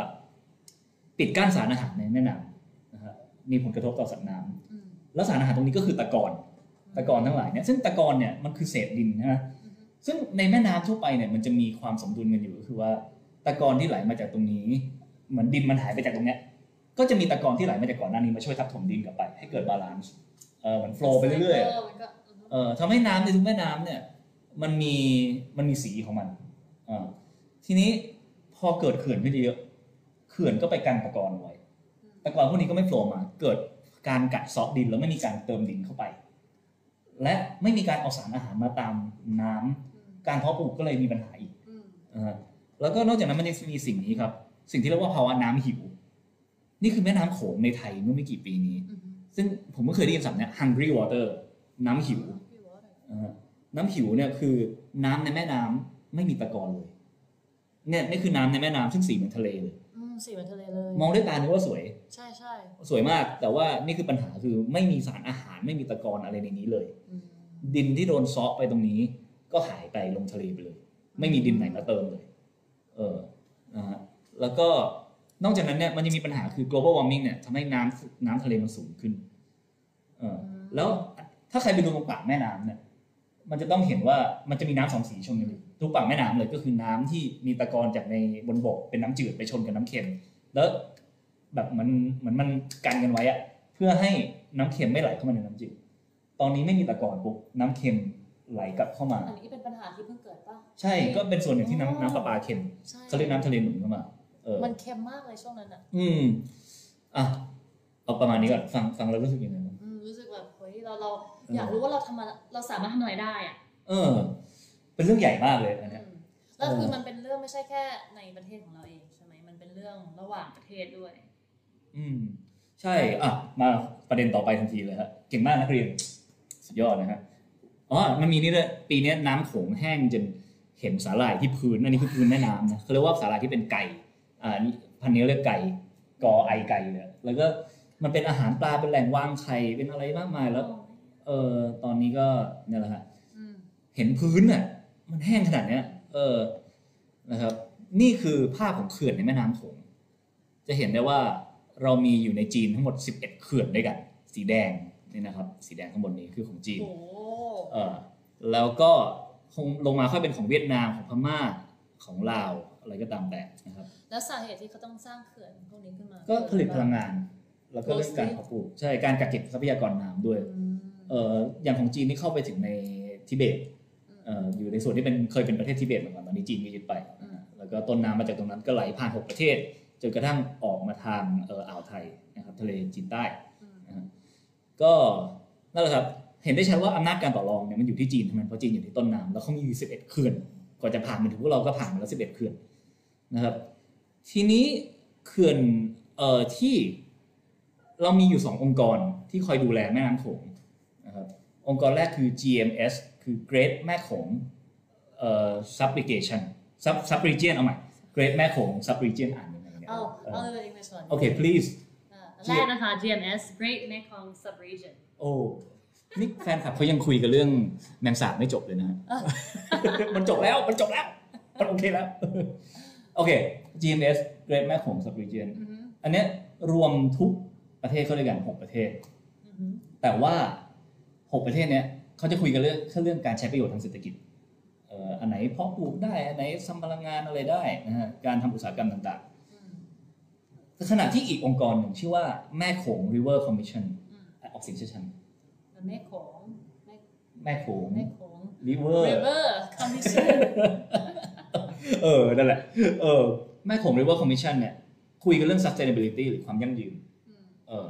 ปิดกั้นสารอาหารในแม่น้ำนะฮะมีผลกระทบต่อสัตว์น้ำอืม แล้วสารอาหารตรงนี้ก็คือตะกอนตะกอนทั้งหลายเนี่ยซึ่งตะกอนเนี่ยมันคือเศษดินนะฮะอืมซึ่งในแม่น้ำทั่วไปเนี่ยมันจะมีความสมดุลกันอยู่ก็คือว่าตะกอนที่ไหลมาจากตรงนี้ เหมือนดินมันหายไปจากตรงเนี้ยก็จะมีตะกอนที่ไหลมาจากก่อนหน้านี้มาช่วยทับถมดินกลับไป ให้เกิด balanceเออมันโฟล์ไปเรื่อยๆเมันก็อืมเอ่อทำให้น้ำในทุกแม่น้ำเนี่ยมันมีมันมีสีของมันอ่าทีนี้พอเกิดเขื่อนขึ้นเยอะๆเขื่อนก็ไปกันตะกอนไว้ตะกอนพวกนี้ก็ไม่โผล่มาเกิด การกัดเซาะดินแล้วไม่มีการเติมดินเข้าไป และไม่มีการเอาสารอาหารมาตามน้ำการเพาะปลูกก็เลยมีปัญหาอีกอืมอ่าแล้วก็นอกจากนั้นมันยังมีสิ่งนี้ครับ สิ่งที่เรียกว่าภาวะน้ำหิว นี่คือแม่น้ำโขงในไทยเมื่อไม่กี่ปีนี้อืมซึ่งผมก็เคยได้ยินศัพท์เนี้ย hungry water น้ำหิวพี่ว่าอะไรอ่าน้ำหิวเนี่ยคือน้ำในแม่น้ำไม่มีตะกอนเลย เนี่ยนี่คือน้ำในแม่น้ำซึ่งสีเหมือนทะเลเลยอืม สีเหมือนทะเลเลย มองด้วยตานึกว่าสวย ใช่ใช่สวยมาก แต่ว่านี่คือปัญหาคือไม่มีสารอาหารไม่มีตะกอนอะไรในนี้เลยอืมดินที่โดนซอกไปตรงนี้ ก็หายไปลงทะเลไปเลย ไม่มีดินไหนมาเติมเลย เออนะฮะแล้วก็นอกจากนั้นเนี่ยมันยังมีปัญหาคือ global warming เนี่ยทำให้น้ำน้ำทะเลมันสูงขึ้น เออแล้วถ้าใครไปดูตรงปากแม่น้ำเนี่ย มันจะต้องเห็นว่ามันจะมีน้ำสองสีชนกันอยู่ ทุกปากแม่น้ำเลยก็คือน้ำที่มีตะกอนจากในบนบกเป็นน้ำจืดไปชนกับน้ำเค็ม แล้วแบบมันเหมือนมันกันกันไว้อะเพื่อให้น้ำเค็มไม่ไหลเข้ามาในน้ำจืด ตอนนี้ไม่มีตะกอนปุ๊บน้ำเค็มไหลกลับเข้ามา อันนี้เป็นปัญหาที่เพิ่งเกิดป่ะ ใช่ ก็เป็นส่วนหนึ่งที่น้ำน้ำประปาเค็มใช่เขาเรียกน้ำทะเลหนุนเข้ามา เออ มันเค็มมากเลยช่วงนั้นอะ อืม อะ เอาประมาณนี้ก่อน ฟังฟังแล้วรู้สึกยังไงบ้างอืมรู้สึกแบบเฮ้ยเราเราเออออยากรู้ว่าเราทำอะไรเราสามารถทำอะไรได้อะ เออ เป็นเรื่องใหญ่มากเลยอันเนี้ยอืมแล้วคือเออมันเป็นเรื่องไม่ใช่แค่ในประเทศของเราเองใช่ไหมมันเป็นเรื่องระหว่างประเทศด้วย อืม ใช่อะมาประเด็นต่อไปทันทีเลยฮะเก่งมากนักเรียนสุดยอดนะฮะอ๋อมันมีนี่ด้วยปีนี้น้ำโขงแห้งจนเห็นสาหร่ายที่พื้นอันนี้คือพื้นแม่น้ำนะเขาเรียกว่าสาหร่ายที่เป็นไก่อ่านี่พันธุ์นี้เรียกไก่กอไอไก่เลยแล้วก็มันเป็นอาหารปลาเป็นแหล่งวางไข่เป็นอะไรมากมายแล้ว เออตอนนี้ก็เนี่ยแหละฮะอืมเห็นพื้นน่ะ มันแห้งขนาดเนี้ย เออนะครับ นี่คือภาพของเขื่อนในแม่น้ำโขงจะเห็นได้ว่าเรามีอยู่ในจีนทั้งหมด 11 เขื่อนด้วยกัน สีแดงนี่นะครับ สีแดงข้างบนนี้คือของจีนโอ้เออแล้วก็คงลงมาค่อยเป็นของเวียดนามของพม่าของลาวอะไรก็ตามแต่นะครับ แล้วสาเหตุที่เขาต้องสร้างเขื่อนพวกนี้ขึ้นมา ก็ผลิตพลังงาน แล้วก็เรื่องการเพาะปลูกใช่การกักเก็บทรัพยากรน้ำด้วยอืมเอ่ออย่างของจีนที่เข้าไปถึงในทิเบตเอ่ออยู่ในส่วนที่เป็นเคยเป็นประเทศทิเบตมาก่อนตอนนี้จีนก็ยึดไปนะฮะแล้วก็ต้นน้ำมาจากตรงนั้นก็ไหลผ่านหกประเทศ จนกระทั่งออกมาทางเอ่ออ่าวไทยนะครับทะเลจีนใต้อืมนะฮะก็นั่นแหละครับเห็นได้ชัดว่าอำนาจการต่อรองเนี่ยมันอยู่ที่จีนทั้งนั้นเพราะจีนอยู่ที่ต้นน้ำแล้วเขามีอยู่11 เขื่อนก่อนจะผ่านมาถึงพวกเราก็ผ่านมาแล้ว 11 เขื่อนนะครับ ทีนี้เขื่อนเอ่อที่เรามีอยู่สององค์กรที่คอยดูแลแม่น้ำโขงนะครับองค์กรแรกคือ GMS คือ Great แม่โขงเอ่อ Subrogation Sub Subregion เอาใหม่ Great แม่โขง Subregion อ่านยังไงเนี่ยเอาเอเอาอเลย English one โอเค please อ่าอันแรกนะคะ GMS Great Mekong Subregion โอ้นี่แฟนคลับเขายังคุยกันเรื่องแมงสาบไม่จบเลยนะฮะอะมันจบแล้ว มันจบแล้ว มันโอเคแล้ว โอเค GMS Great แม่โขง Subregion อือหืออันเนี้ยรวมทุกประเทศเข้าด้วยกันหกประเทศอือหือแต่ว่าหกประเทศเนี้ย เขาจะคุยกันเรื่องแค่เรื่องการใช้ประโยชน์ทางเศรษฐกิจเอ่ออันไหนเพาะปลูกได้อันไหนทำพลังงานอะไรได้นะฮะการทำอุตสาหกรรมต่างอืมๆขณะที่อีกองค์กรหนึ่งชื่อว่าแม่โขง River Commission อืมอะออกเสียงชัดมันแม่โขงแม่ๆแม่โขงแม่โขง River River Commission เออนั่นแหละเออแม่โขง River Commission เนี่ยคุยกันเรื่อง sustainability หรือความยั่งยืนอืมเออ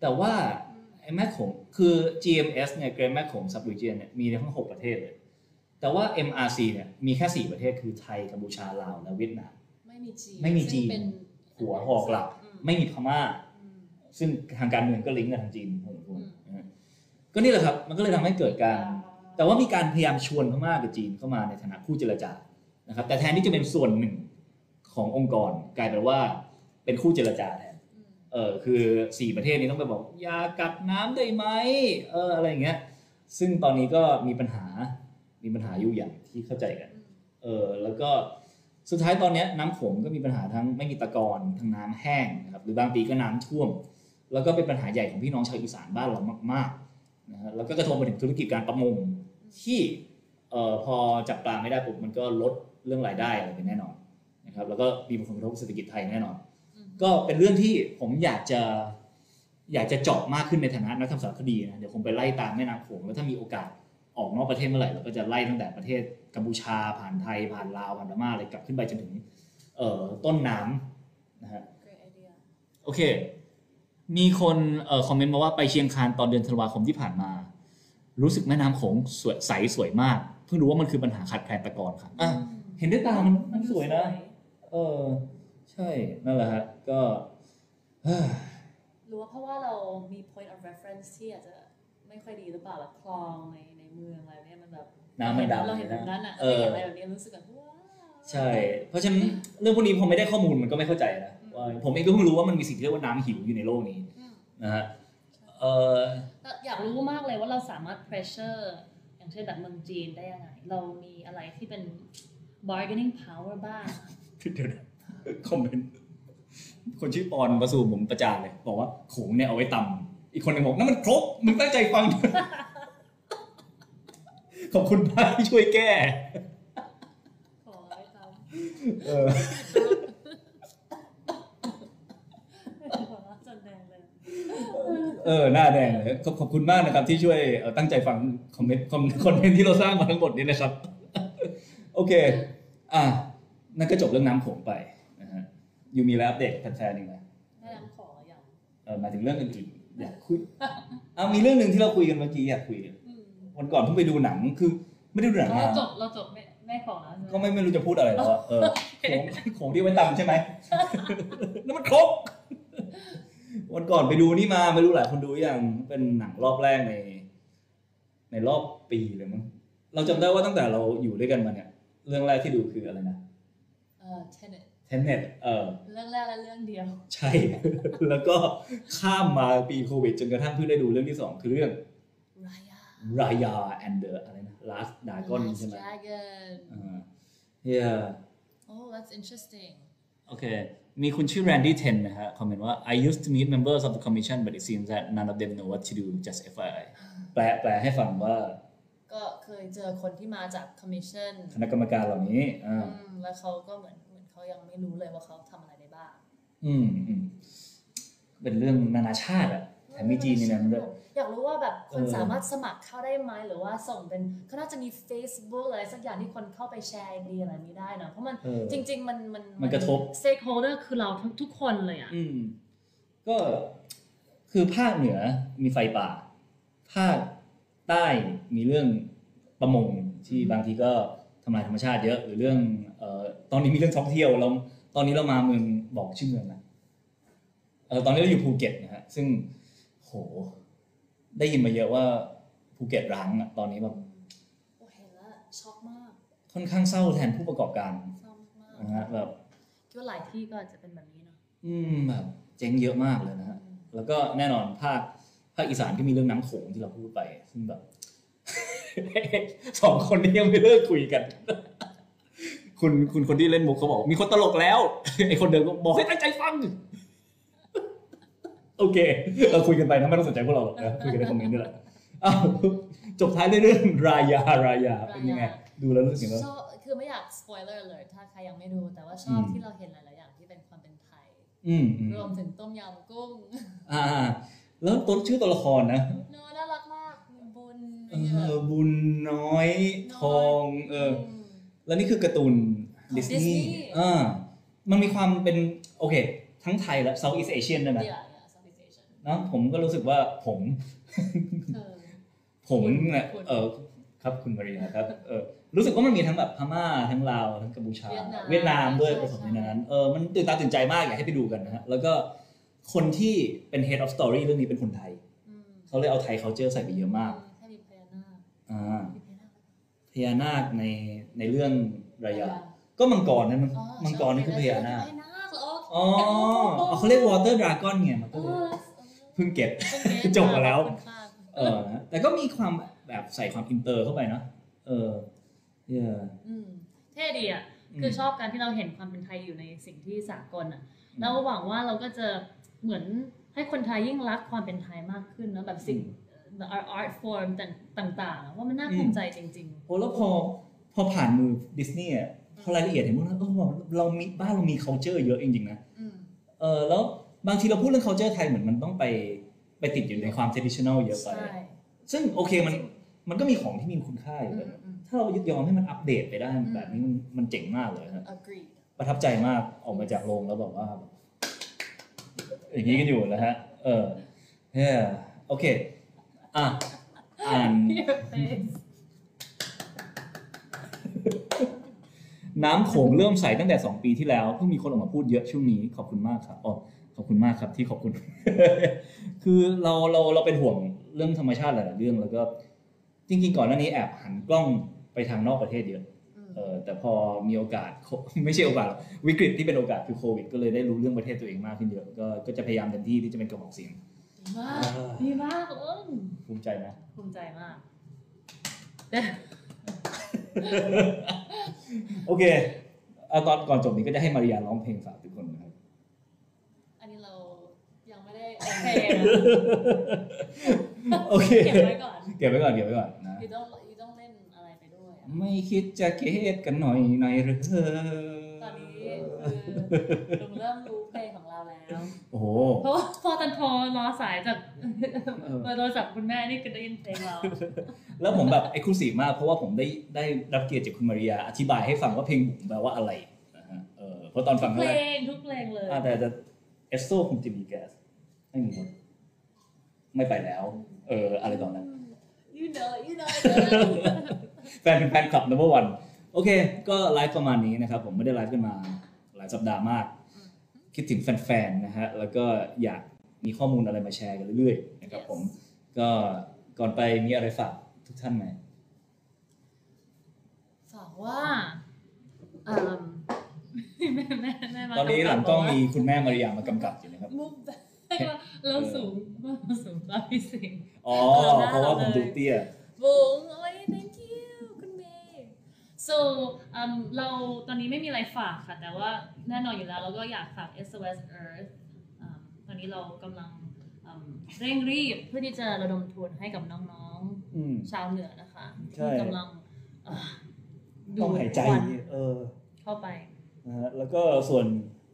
แต่ว่าไอ้ แม่โขงคือ GMS เนี่ย Great แม่โขง Sub Region เนี่ยมีทั้งหกประเทศเลย แต่ว่า MRC เนี่ยมีแค่สี่ประเทศคือไทย กัมพูชา ลาว และเวียดนาม ไม่มีจีนไม่มีจีนซึ่งเป็นหัวหอกหลักอืมไม่มีพม่าอืมซึ่งทางการเมืองก็ลิงก์กับทางจีนพอสมควรอืมนะฮะก็นี่แหละครับ มันก็เลยทำให้เกิดการ แต่ว่ามีการพยายามชวนพม่ากับจีนเข้ามาในฐานะคู่เจรจา นะครับ แต่แทนที่จะเป็นส่วนหนึ่งขององค์กร กลายเป็นว่าเป็นคู่เจรจาแทนอืม เออคือสี่ประเทศนี้ต้องไปบอกอย่ากัดน้ำได้ไหมเอออะไรอย่างเงี้ย ซึ่งตอนนี้ก็มีปัญหามีปัญหาอยู่อย่างที่เข้าใจกันอืมเออแล้วก็สุดท้ายตอนเนี้ยน้ำโขงก็มีปัญหาทั้งไม่มีตะกอนทั้งน้ำแห้งนะครับหรือบางปีก็น้ำท่วม แล้วก็เป็นปัญหาใหญ่ของพี่น้องชาวอีสานบ้านเรามากๆนะฮะแล้วก็กระทบไปถึงธุรกิจการประมงที่เอ่อพอจับปลาไม่ได้ปุ๊บมันก็ลดเรื่องรายได้อะไรไปแน่นอนนะครับแล้วก็มีผลกระทบกับเศรษฐกิจไทยแน่นอนอืม ก็เป็นเรื่องที่ผมอยากจะอยากจะเจาะมากขึ้นในฐานะนักทำสารคดีนะเดี๋ยวผมไปไล่ตามแม่น้ำโขงแล้วถ้ามีโอกาสออกนอกประเทศเมื่อไหร่เราก็จะไล่ตั้งแต่ประเทศกัมพูชาผ่านไทยผ่านลาวผ่านพม่าเลยกลับขึ้นไปจนถึงเอ่อต้นน้ำนะฮะโอเค มีคนเอ่อคอมเมนต์มาว่าไปเชียงคานตอนเดือนธันวาคมที่ผ่านมา รู้สึกแม่น้ำโขงสวยใสสวยมาก เพิ่งรู้ว่ามันคือปัญหาขาดแคลนตะกอนครับอะเห็นด้วยตามันมันสวยนะ เออ ใช่นั่นแหละฮะก็เอ้อหรือว่าเพราะว่าเรามี point of reference ที่อาจจะไม่ค่อยดีหรือเปล่าแบบคลองในในเมืองอะไรเนี่ยมันแบบน้ำมันดำเราเห็นแบบนั้นอะเอเราอเห็นอะไรแบบนี้รู้สึกแบบว้าวใช่ เพราะฉะนั้นเรื่องพวกนี้พอไม่ได้ข้อมูลมันก็ไม่เข้าใจนะอืมว่าผมเองก็เพิ่งรู้ว่ามันมีสิ่งที่เรียกว่าน้ำหิวอยู่ในโลกนี้อืมนะฮะเออแล้วอยากรู้มากเลยว่าเราสามารถ pressure อย่างเช่นแบบเมืองจีนได้ยังไง เรามีอะไรที่เป็น bargaining power บ้างเดี๋ยวนะ คอมเมนต์คนชื่อปอนประสูผมประจานเลย บอกว่าโขงเนี่ยเอาไว้ตำอีกคนหนึ่งบอกนั่นมันครกมึงตั้งใจฟัง ขอบคุณมากที่ช่วยแก้ขอให้ทเออำขอรับจนแดงเลยเออหน้าแดงเลยขอบขอบคุณมากนะครับ ที่ช่วยเอ่อตั้งใจฟังคอมเมนต์คอมคอนเทนต์ที่เราสร้างมาทั้งหมดนี้นะครับ โอเค อะนั่นก็จบเรื่องน้ำโขงไป นะฮะยูมีอะไรอัปเดตแฟนๆอีกไหมได้น้ำขออย่างเออหมายถึงเรื่องอื่นๆอยากคุยอะมีเรื่องหนึ่งที่เราคุยกันเมื่อกี้อยากคุยอืมวันก่อนเพิ่งไปดูหนังคือไม่ได้ดูหนังเรามาจบเราจบแม่แม่ของแล้วใช่ไหมก็ไม่ไม่รู้จะพูดอะไรแล้วอะเออโขงโขงที่ไว้ตำใช่ไหม แล้วมันครบวันก่อนไปดูนี่มาไม่รู้หลายคนดูยังเป็นหนังรอบแรกใน ในรอบปีเลยมั้งเราจำได้ว่าตั้งแต่เราอยู่ด้วยกันมาเนี่ย เรื่องแรกที่ดูคืออะไรนะเออ tenet เทนเน็ตเออเรื่องแรกและเรื่องเดียว ใช่ แล้วก็ข้ามมาปีโควิด จนกระทั่งเพิ่งได้ดูเรื่องที่สองคือเรื่อง Raya Raya and the อะไรนะ Last Dragon Last ใช่ไหม Dragon อ่า yeah oh that's interesting โอเค มีคุณชื่อ Randy Ten นะฮะ คอมเมนต์ว่า I used to meet members of the commission but it seems that none of them know what to do just FYI แปลแปลให้ฟังว่า ก็เคยเจอคนที่มาจาก commission คณะกรรมการเหล่านี้อ่าอืมแล้วเขาก็เหมือน เหมือนเขายังไม่รู้เลยว่าเขาทำอะไรได้บ้างอืมอืมเป็นเรื่องนานาชาติอะแถมมีจีนในนั้นด้วยอยากรู้ว่าแบบคนเออสามารถสมัครเข้าได้ไหมหรือว่าส่งเป็นเขาน่าจะมี Facebook อะไรสักอย่างที่คนเข้าไปแชร์ไอเดียอะไรนี้ได้เนอะเพราะมันเออจริง ๆ มันมันมันกระทบ stakeholder คือเราทุกทุกคนเลยอะอืมก็คือภาคเหนือมีไฟป่า ภาคใต้มีเรื่องประมงที่บางทีก็ทำลายธรรมชาติเยอะ หรือเรื่องเอ่อ ตอนนี้มีเรื่องท่องเที่ยวเราตอนนี้เรามาเมืองบอกชื่อเมืองนะเออตอนนี้เราอยู่ภูเก็ตนะฮะซึ่งโห ได้ยินมาเยอะว่าภูเก็ตร้างอะตอนนี้แบบโอ้เห็นแล้วช็อกมาก ค่อนข้างเศร้าแทนผู้ประกอบการเศร้ามากนะฮะแบบคิดว่าหลายที่ก็อาจจะเป็นแบบนี้เนาะอืมแบบเจ๊งเยอะมากเลยนะฮะแล้วก็แน่นอนภาคภาคอีสานก็มีเรื่องน้ำโขงที่เราพูดไปซึ่งแบบสองคนนี้ยังไม่เลิกคุยกัน คุณคุณคนที่เล่นมุกเขาบอก มีคนตลกแล้วไอคนเดิมก็บอกให้ตั้งใจฟัง โอเคเราคุยกันไปนะไม่ต้องสนใจพวกเราหรอกนะคุยกันในคอมเมนต์ด้วยแหละอ้าวจบท้ายด้วยเรื่องรายารายาเป็นยังไง ดูแล้วรู้สึกยังไงชอบคือไม่อยาก spoiler เลยถ้าใครยังไม่ดูแต่ว่าชอบอืมที่เราเห็นหลาย ๆ อย่างที่เป็นความเป็นไทยอืมอืมรวมถึงต้มยำกุ้ง อ่า แล้วตัวชื่อตัวละครนะเนอะน่ารักมากมีบุญเออบุญน้อยทอง เออม แล้วนี่คือการ์ตูนดิสนีย์ Disney อ่ามันมีความเป็น โอเค ทั้งไทยและ Southeast Asian ด้วยนะ Yeah yeah Southeast Asian เนอะผมก็รู้สึกว่าผม เออ ผมคุณเนี่ยคุณ เออครับคุณมารีนะครับเออรู้สึกว่ามันมีทั้งแบบพม่าทั้งลาวทั้งกัมพูชา เวียดนามเวียดนามด้วยใช่ผสมในใช่นั้นเออมันตื่นตาตื่นใจมากอยากให้ไปดูกันนะฮะแล้วก็คนที่เป็น head of story เรื่องนี้เป็นคนไทย อืมเขาเลยเอาไทย culture ใส่ไปเยอะมากให้มีพญานาคอ่า มีพ ญานาคพญานาคในในเรื่องระยะระยะก็มังกรนั่นมันอ๋อมังกรนี่คือพญานาคพญานาคเหรออ๋ออ๋อเขาเรียก water dragon ไงมันเอก็เลยอเพิ่งเก็บเออจบมาแล้วขอบคุณค่ะเออนะแต่ก็มีความแบบใส่ความอินเตอร์เข้าไปเนอะเออเยอะอืมเท่ดีอะคือชอบการที่เราเห็นความเป็นไทยอยู่ในสิ่งที่สากลอะแล้วหวังว่าเราก็จะเหมือนให้คนไทยยิ่งรักความเป็นไทยมากขึ้นเนอะแบบสิ่ง art art form ต่างๆอะว่ามันน่าภูมิใจจริงโอ้แล้วพอพอผ่านมือดิสนีย์อะพอรายละเอียดเห็นว่าเออว่าเรามีบ้านเรามี culture เยอะจริงๆนะอืมเออแล้วบางทีเราพูดเรื่อง culture ไทยเหมือนมันต้องไปไปติดอยู่ในความ traditional เยอะๆไปใช่ซึ่งโอเคมันมันก็มีของที่มีคุณค่าอยู่อืแบมบอืมถ้าเรายึดยอมให้มันอัปเดตไปได้อืมแบบนี้มันมันเจ๋งมากเลยครับ agree ประทับใจมากออกมาจากโรงแล้วแบบว่า อย่างนี้กันอยู่นะฮะ เออเฮ้ยโอเค อะอ่าน Your face น้ำโขงเริ่มใสตั้งแต่ 2 ปีที่แล้วเพิ่งมีคนออกมาพูดเยอะช่วงนี้ขอบคุณมากครับอ๋อขอบคุณมากครับที่ขอบคุณ คือเราเราเราเป็นห่วงเรื่องธรรมชาติหลายๆเรื่องแล้วก็ จริง ๆ ก่อนหน้านี้แอบหันกล้องไปทางนอกประเทศเยอะอืม เออแต่พอมีโอกาสโค ไม่ใช่โอกาสหรอกวิกฤตที่เป็นโอกาสคือโควิด ก็เลยได้รู้เรื่องประเทศตัวเองมากขึ้นเยอะก็ก็จะพยายามเต็มที่ที่จะเป็นกระบอกเสียงดี มากๆดีมากเออภูมิใจนะภูมิใจมาก โอเคเอาตอนก่อนจบนี้ก็จะให้มาริยาร้องเพลงฝากทุกคนนะครับ อันนี้เรายังไม่ได้โอเคนะโอเค เก็บไว้ก่อน เก็บไว้ก่อน เก็บไว้ก่อนนะยูต้องยูต้องเล่นอะไรไปด้วยอะไม่คิดจะเกตกันหน่อยหน่อยหรือตอนนี้คือลุงเริ่มรู้เพลงของเรา แล้วโอ้โหเพราะว่าพอตันโทรรอสายจากเออเบอร์โทรศัพท์คุณแม่นี่คือได้ยินเพลงเรา แล้วผมแบบเอ็กซ์คลูซีฟมากเพราะว่าผมได้ได้รับเกียรติจากคุณมาริยาอธิบายให้ฟังว่าเพลงบุ๋มแปลว่าอะไรนะฮะเออเพราะตอนฟังคเพรั้งลแรกงทุกเพลงเลยอ่าแต่แต่เอสโซคงจะมีแก๊สไม่มีรถไม่ไปแล้ว เอออะไรตอนนั้น you know you know you know แฟนเป็นแฟนคลับ number one โอเค ก็ไลฟ์ประมาณนี้นะครับ ผมไม่ได้ไลฟ์กันมาหลายสัปดาห์มาก คิดถึงแฟนๆนะฮะแล้วก็อยากมีข้อมูลอะไรมาแชร์กันเรื่อยๆนะครับผมก็ก่อนไปมีอะไรฝากทุกท่านไหมฝากว่าอืมแม่แม่แม่มาตอนนี้หลังกล้องมีคุณแม่มาริยามากำกับอยู่นะครับมุกแบบเราสูงเราสูงกว่าพี่สิงห์อ๋อเพราะว่าผมดูเตี้ยบุ๋งโอ้ย thank you คุณเมย์ so อืมเราตอนนี้ไม่มีอะไรฝากค่ะ แต่ว่าแน่นอนอยู่แล้วเราก็อยากฝาก SOS Earth อืมตอนนี้เรากำลังอืมเร่งรีบเพื่อที่จะระดมทุนให้กับน้องอืมๆชาวเหนือนะคะใช่ที่กำลังอ่าดูต้องหายใจควันเออเข้าไปนะฮะแล้วก็ส่วน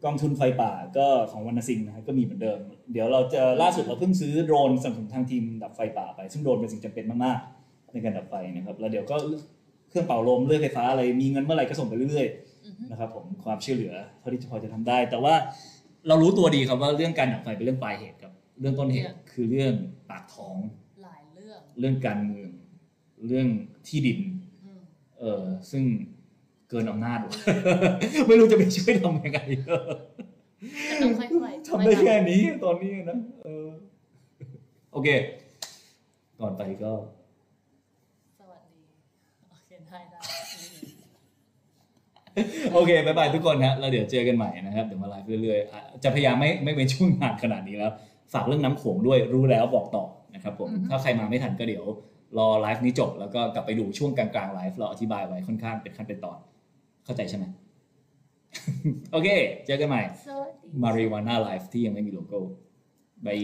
กองทุนไฟป่าก็ของวรรณสิงห์นะฮะก็มีเหมือนเดิม เดี๋ยวเราจะล่าสุดเราเพิ่งซื้อโดรนสนับสนุนทางทีมดับไฟป่าไป ซึ่งโดรนเป็นสิ่งจำเป็นมากๆในการดับไฟนะครับ แล้วเดี๋ยวก็ เครื่องเป่าลมเลื่อยไฟฟ้าอะไรมีเงินเมื่อไหร่ก็ส่งไปเรื่อยอือฮึๆนะครับผมความช่วยเหลือเท่าที่จะพอจะทำได้ แต่ว่าเรารู้ตัวดีครับว่าเรื่องการดับไฟเป็นเรื่องปลายเหตุครับ เรื่องต้นเหตุคือเรื่องปากท้องหลายเรื่องเรื่องการเมืองเรื่องที่ดินอืมเออซึ่งเกินอำนาจว่ะไม่รู้จะไปช่วยทำยังไงก็ต้องค่อยๆทำได้แค่นี้ตอนนี้นะเออโอเค ก่อนไปก็ สวัสดี โอเคได้ได้ โอเคบายบายทุกคนฮะแล้วเดี๋ยวเจอกันใหม่นะครับเดี๋ยวมาไลฟ์เรื่อยๆอะจะพยายามไม่ไม่เป็นช่วงนานขนาดนี้แล้ว ฝากเรื่องน้ำโขงด้วยรู้แล้วบอกต่อนะครับผมถ้าใครมาไม่ทันก็เดี๋ยวรอไลฟ์นี้จบแล้วก็กลับไปดูช่วงกลางๆไลฟ์เราอธิบายไว้ค่อนข้างเป็นขั้นเป็นตอน เข้าใจใช่ไหมโอเค เจอกันใหม่สวัสดี MariaWanna Live ที่ยังไม่มีโลโก้ bye